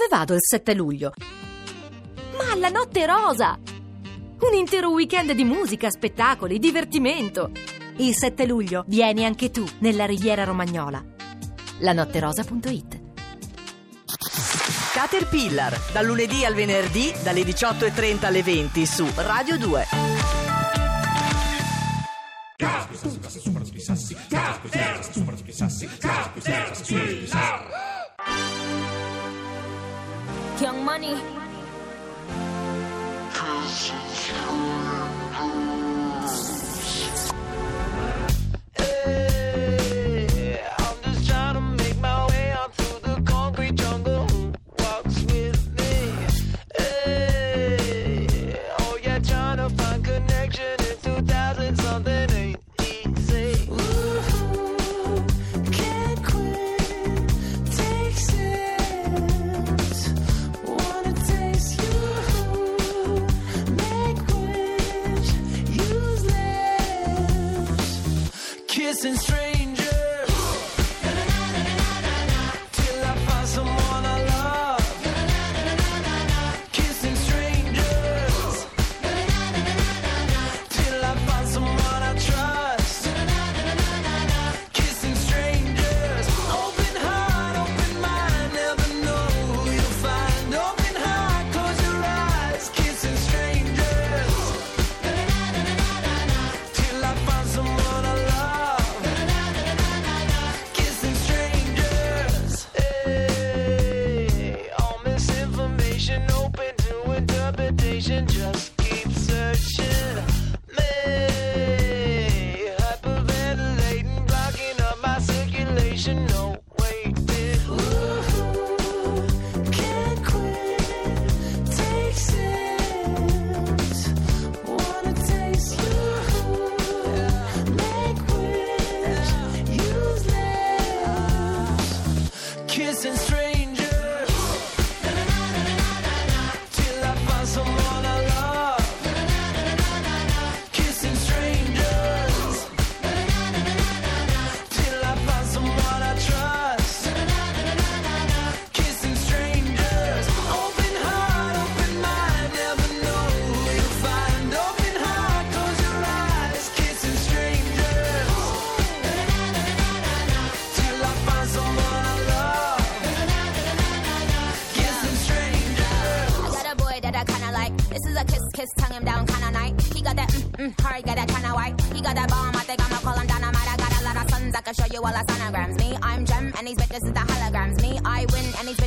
Dove vado il 7 luglio? Ma alla Notte Rosa! Un intero weekend di musica, spettacoli, divertimento. Il 7 luglio vieni anche tu nella Riviera Romagnola. lanotterosa.it Caterpillar, dal lunedì al venerdì, dalle 18.30 alle 20 su Radio 2. Young Money. dancing straight.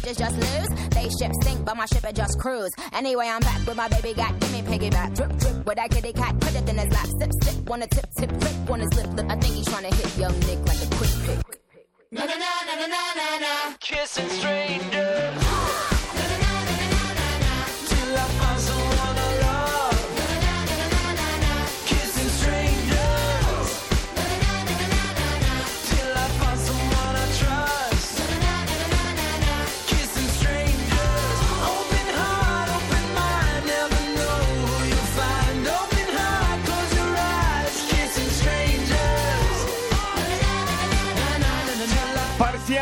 Bitches just lose. They ship sink, but my ship it just cruise. Anyway, I'm back with my baby got, give me piggyback. Drip, drip, with that kitty cat, put it in his lap. Sip, sip, wanna tip, tip, flip on his lip. I think he's trying to hit young Nick like a quick pick. Na na na na na na na. Kissing strangers.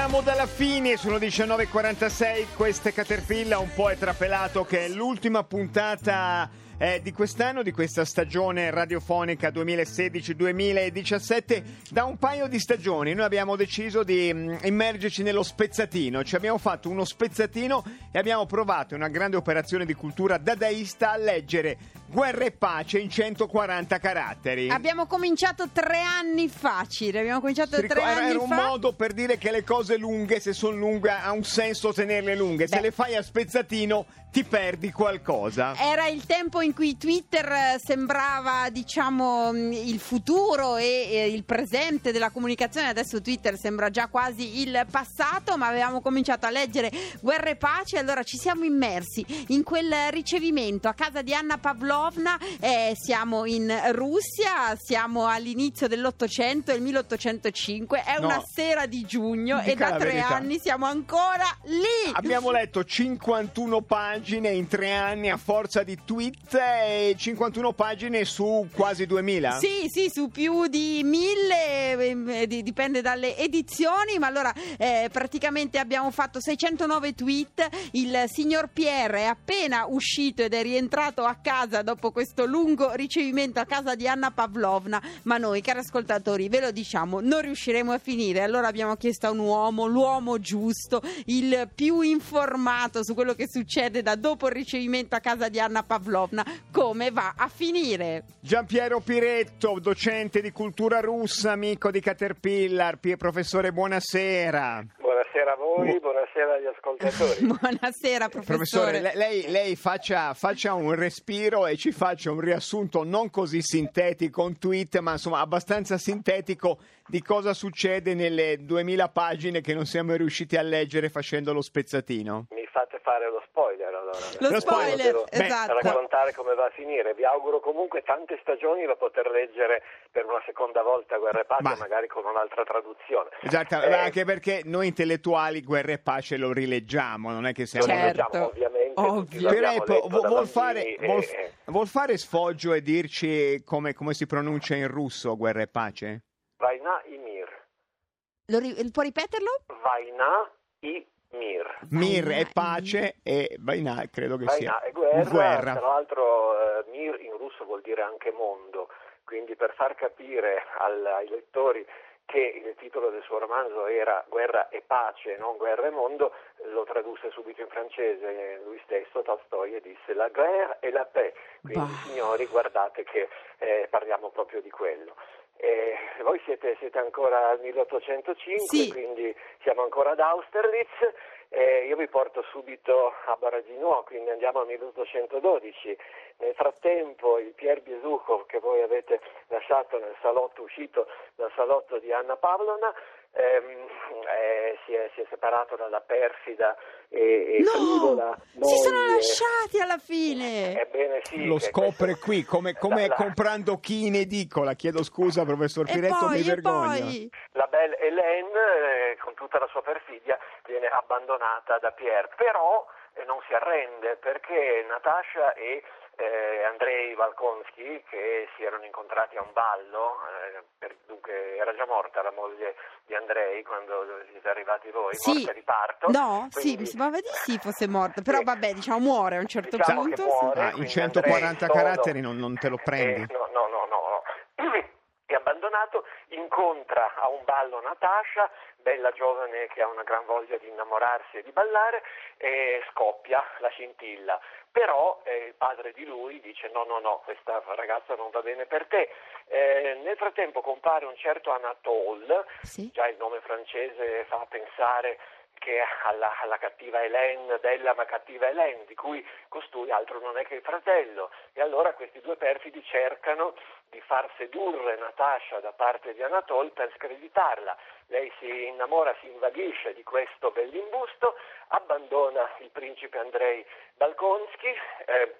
Partiamo dalla fine, sono 19.46, questa è Caterpillar, un po' è trapelato che è l'ultima puntata eh, di quest'anno, di questa stagione radiofonica 2016-2017. Da un paio di stagioni noi abbiamo deciso di mm, immergerci nello spezzatino, ci abbiamo fatto uno spezzatino e abbiamo provato una grande operazione di cultura dadaista a leggere Guerra e pace in 140 caratteri. Abbiamo cominciato tre anni fa, Ciro. Abbiamo cominciato Si tre anni era un fa. modo per dire che le cose lunghe, se sono lunghe, ha un senso tenerle lunghe. Se Beh. le fai a spezzatino, ti perdi qualcosa. Era il tempo in cui Twitter eh, sembrava, diciamo, mh, il futuro e eh, il presente della comunicazione. Adesso Twitter sembra già quasi il passato, ma avevamo cominciato a leggere Guerra e Pace. Allora ci siamo immersi in quel ricevimento a casa di Anna Pavlova Pavlovna, eh, siamo in Russia, siamo all'inizio dell'Ottocento, il 1805, è No. una sera di giugno e Dica da la tre verità. anni siamo ancora lì. Abbiamo letto 51 pagine in tre anni a forza di tweet e 51 pagine su quasi 2000. Sì, sì, su più di mille, eh, di- dipende dalle edizioni, ma allora eh, praticamente abbiamo fatto 609 tweet, il signor Pierre è appena uscito ed è rientrato a casa dopo questo lungo ricevimento a casa di Anna Pavlovna, ma noi cari ascoltatori ve lo diciamo, non riusciremo a finire, allora abbiamo chiesto a un uomo, l'uomo giusto, il più informato su quello che succede da dopo il ricevimento a casa di Anna Pavlovna, come va a finire. Giampiero Piretto, docente di cultura russa, amico di Caterpillar, professore, buonasera. Buonasera a voi, buonasera agli ascoltatori. Buonasera Professore, professore. le- lei, lei faccia, faccia un respiro e ci faccia un riassunto non così sintetico, un tweet, ma insomma abbastanza sintetico di cosa succede nelle 2000 pagine che non siamo riusciti a leggere facendo lo spezzatino. Mi fate fare lo spoiler allora. Lo Lo spoiler, Devo esatto. raccontare come va a finire. Vi auguro comunque tante stagioni da poter leggere per una seconda volta Guerra e Pace, Ma- magari con un'altra traduzione. Esatto, Eh, anche perché noi intellettuali guerra e pace lo rileggiamo, non è che siamo... lo Certo. leggiamo, ovviamente. Ovvio. vu- da vuol, fare, e- vuol, vuol fare sfoggio e dirci come, come si pronuncia in russo guerra e pace? Vaina i mir. Lo ri- può ripeterlo? Vaina i mir. Mir è e pace e Vaina credo che sia Vaina è guerra, guerra. tra l'altro eh, mir in russo vuol dire anche mondo, quindi per far capire al- ai lettori che il titolo del suo romanzo era Guerra e pace, non Guerra e mondo, lo tradusse subito in francese lui stesso, Tolstoi, e disse la guerra e la paix. Quindi Bah. signori guardate che eh, parliamo proprio di quello. Eh, voi siete, siete ancora al 1805, Sì. quindi siamo ancora ad Austerlitz. Eh, io vi porto subito a Baragino, quindi andiamo al 1812. Nel frattempo il Pier Biesuchov che voi avete lasciato nel salotto, uscito dal salotto di Anna Pavlona, ehm, eh, si, è, si è separato dalla perfida e, e frivola No! Si sono lasciati alla fine! Ebbene sì. Lo scopre questo- qui, come, come la- comprando chi in edicola. Chiedo scusa, professor E Piretto, mi poi, e vergogno. poi... La belle Hélène, eh, con tutta la sua perfidia, viene abbandonata da Pierre, però eh, non si arrende perché Natasha e eh, Andrei Valkonski, che si erano incontrati a un ballo, eh, per- dunque era già morta la moglie di Andrei quando siete arrivati voi, Sì. morta di parto. No, sì, quindi- mi sembrava di sì fosse morta, però Sì. vabbè, diciamo muore a un certo Diciamo punto. muore, Ah, in quindi 140 Andrei caratteri non, non te lo prendi. eh, no, no. Abbandonato, incontra a un ballo Natasha, bella giovane che ha una gran voglia di innamorarsi e di ballare, e scoppia la scintilla. Però eh, il padre di lui dice no, no, no, questa ragazza non va bene per te. Eh, nel frattempo compare un certo Anatole, Sì. già il nome francese fa pensare che alla, alla cattiva Hélène, bella ma cattiva Hélène, di cui costui altro non è che il fratello. E allora questi due perfidi cercano di far sedurre Natasha da parte di Anatole per screditarla. Lei si innamora, si invaghisce di questo bell'imbusto, abbandona il principe Andrei Balkonski, eh,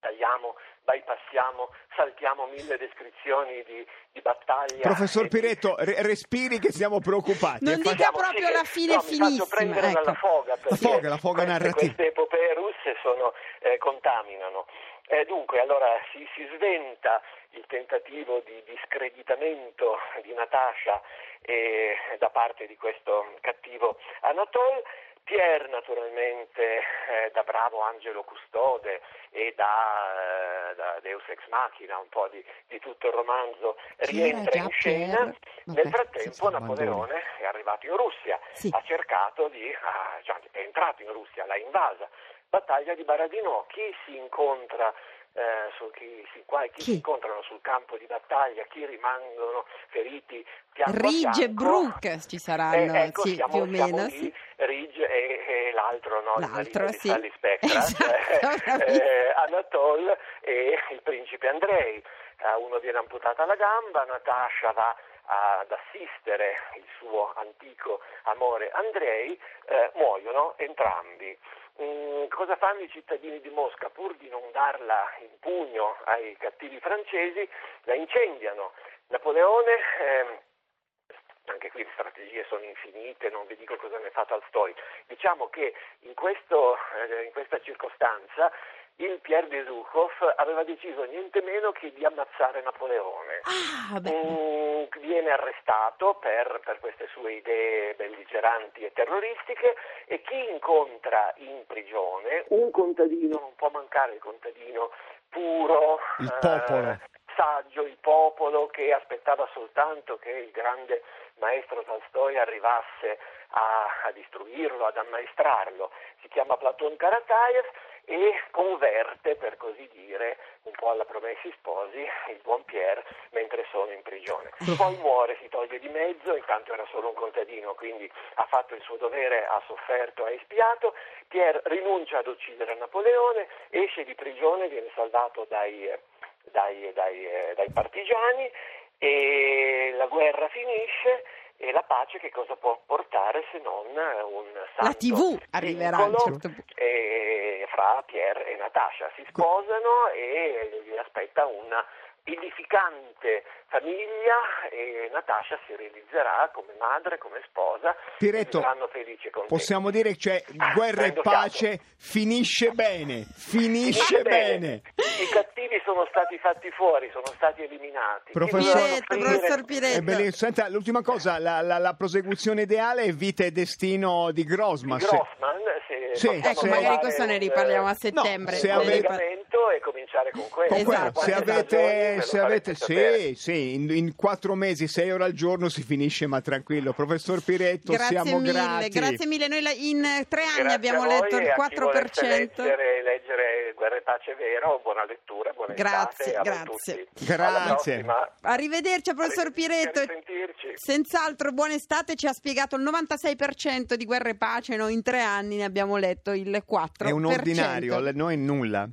tagliamo, bypassiamo, saltiamo mille descrizioni di, di battaglia. Professor e di- Piretto, re- respiri che siamo preoccupati. Non E fa- dica Diciamo proprio che- la fine no, mi faccio finissima, prendere ecco. dalla foga perché foga, la foga queste, narrativa. queste epopee russe sono, eh, contaminano. Eh, dunque, allora si, si sventa il tentativo di, di screditamento di Natasha eh, da parte di questo cattivo Anatole. Pierre naturalmente eh, da bravo angelo custode e da, eh, da Deus ex machina, un po' di, di tutto il romanzo, Chi era rientra in scena. Vabbè, Nel frattempo Napoleone è arrivato in Russia, Sì. ha cercato di, ah, cioè, è entrato in Russia, l'ha invasa. Battaglia di Baradino, chi si incontra eh, su- chi, si, qua, chi Chi? si incontrano sul campo di battaglia, chi rimangono feriti Ridge e fianco. Brook ci saranno, Eh, ecco, sì, siamo, più o meno. lì, sì. Ridge e, e l'altro, no? L'altro, marito di sì. Sally Spectra, Esatto, eh, Anatole e il principe Andrei. A uno viene amputata la gamba, Natasha va ad assistere il suo antico amore Andrei, eh, muoiono entrambi. Mm, cosa fanno i cittadini di Mosca? Pur di non darla in pugno ai cattivi francesi, la incendiano. Napoleone ehm, anche qui le strategie sono infinite, non vi dico cosa ne fa Tolstoi. Diciamo che in, questo, eh, in questa circostanza il Pierre de Zukov aveva deciso niente meno che di ammazzare Napoleone. Ah, beh. Mm, viene arrestato per, per queste sue idee belligeranti e terroristiche e chi incontra in prigione un contadino, non può mancare il contadino puro, Il eh, popolo. saggio, il popolo che aspettava soltanto che il grande maestro Tolstoi arrivasse a, a distruirlo, ad ammaestrarlo. Si chiama Platon Karataev e converte, per così dire, un po' alla promessi sposi il buon Pierre mentre sono in prigione. Poi muore, si toglie di mezzo, intanto era solo un contadino, quindi ha fatto il suo dovere, ha sofferto, ha espiato. Pierre rinuncia ad uccidere Napoleone, esce di prigione, viene salvato dai, dai- dai, eh, dai partigiani e la guerra finisce e la pace che cosa può portare se non un santo La TV arriverà a un certo punto. eh, fra Pierre e Natascia. Si sposano e gli aspetta una edificante famiglia e Natascia si realizzerà come madre, come sposa Piretto, e saranno felici e contenti. Possiamo dire che cioè, guerra e Prendo pace finisce bene, finisce bene. I cattivi sono stati fatti fuori, sono stati eliminati. Professor- professor Piretto. Bellissimo. Senta, l'ultima cosa, la, la- la prosecuzione ideale è vita e destino di Grossman. di Se- Grossman, se Sì, possiamo Ecco, se- magari questo ne riparliamo a eh, settembre. se un avete- e cominciare con quello. Con quello, Esatto, se avete, se avete sì, sì, in, in quattro mesi, sei ore al giorno si finisce, ma tranquillo. Professor Piretto, Grazie siamo mille, grati. grazie mille. Noi la- in tre anni Grazie abbiamo letto il a chi volesse 4%. Leggere, leggere Guerra e Pace Vero, buona lettura, buona Grazie, estate grazie. tutti. Grazie. Arrivederci, professor Piretto. Senz'altro, buona estate. Ci ha spiegato il 96% di guerra e pace. Noi in tre anni ne abbiamo letto il 4%. È un ordinario, noi nulla.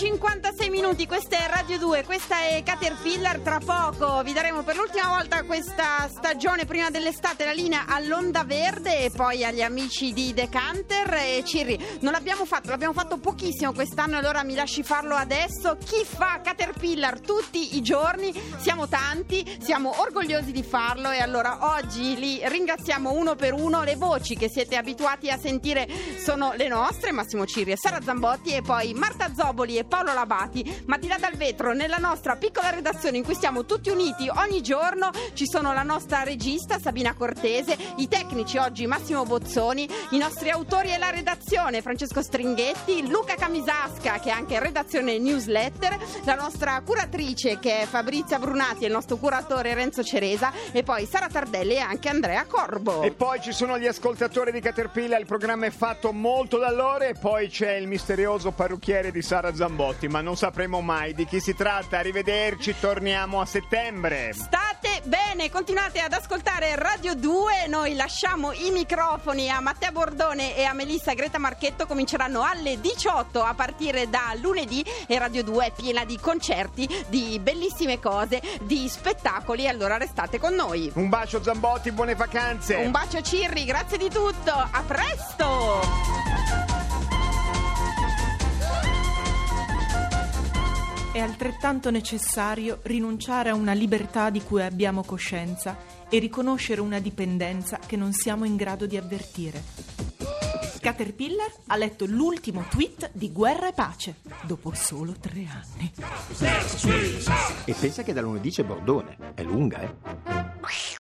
56. 19.56 minuti, questa è Radio 2, questa è Caterpillar, tra poco vi daremo per l'ultima volta questa stagione prima dell'estate la linea all'Onda Verde e poi agli amici di Decanter e Cirri, non l'abbiamo fatto, l'abbiamo fatto pochissimo quest'anno allora mi lasci farlo adesso, chi fa Caterpillar tutti i giorni, siamo tanti, siamo orgogliosi di farlo e allora oggi li ringraziamo uno per uno, le voci che siete abituati a sentire sono le nostre, Massimo Cirri e Sara Zambotti e poi Marta Zoboli e Paolo Labati, ma di là dal vetro, nella nostra piccola redazione in cui stiamo tutti uniti ogni giorno, ci sono la nostra regista Sabina Cortese, i tecnici oggi Massimo Bozzoni, i nostri autori e la redazione Francesco Stringhetti, Luca Camisasca che è anche redazione newsletter, la nostra curatrice che è Fabrizia Brunati e il nostro curatore Renzo Ceresa e poi Sara Tardelli e anche Andrea Corbo. E poi ci sono gli ascoltatori di Caterpillar, il programma è fatto molto da loro e poi c'è il misterioso parrucchiere di Sara Zambotti, ma non sapremo mai di chi si tratta. Arrivederci, torniamo a settembre. State bene, continuate ad ascoltare Radio 2, noi lasciamo i microfoni a Matteo Bordone e a Melissa Greta Marchetto, cominceranno alle 18 a partire da lunedì e Radio 2 è piena di concerti, di bellissime cose, di spettacoli, allora restate con noi. Un bacio Zambotti, buone vacanze. Un bacio Cirri, grazie di tutto, a presto! È altrettanto necessario rinunciare a una libertà di cui abbiamo coscienza e riconoscere una dipendenza che non siamo in grado di avvertire. Caterpillar ha letto l'ultimo tweet di Guerra e Pace dopo solo tre anni. E pensa che da lunedì c'è Bordone. È lunga, eh?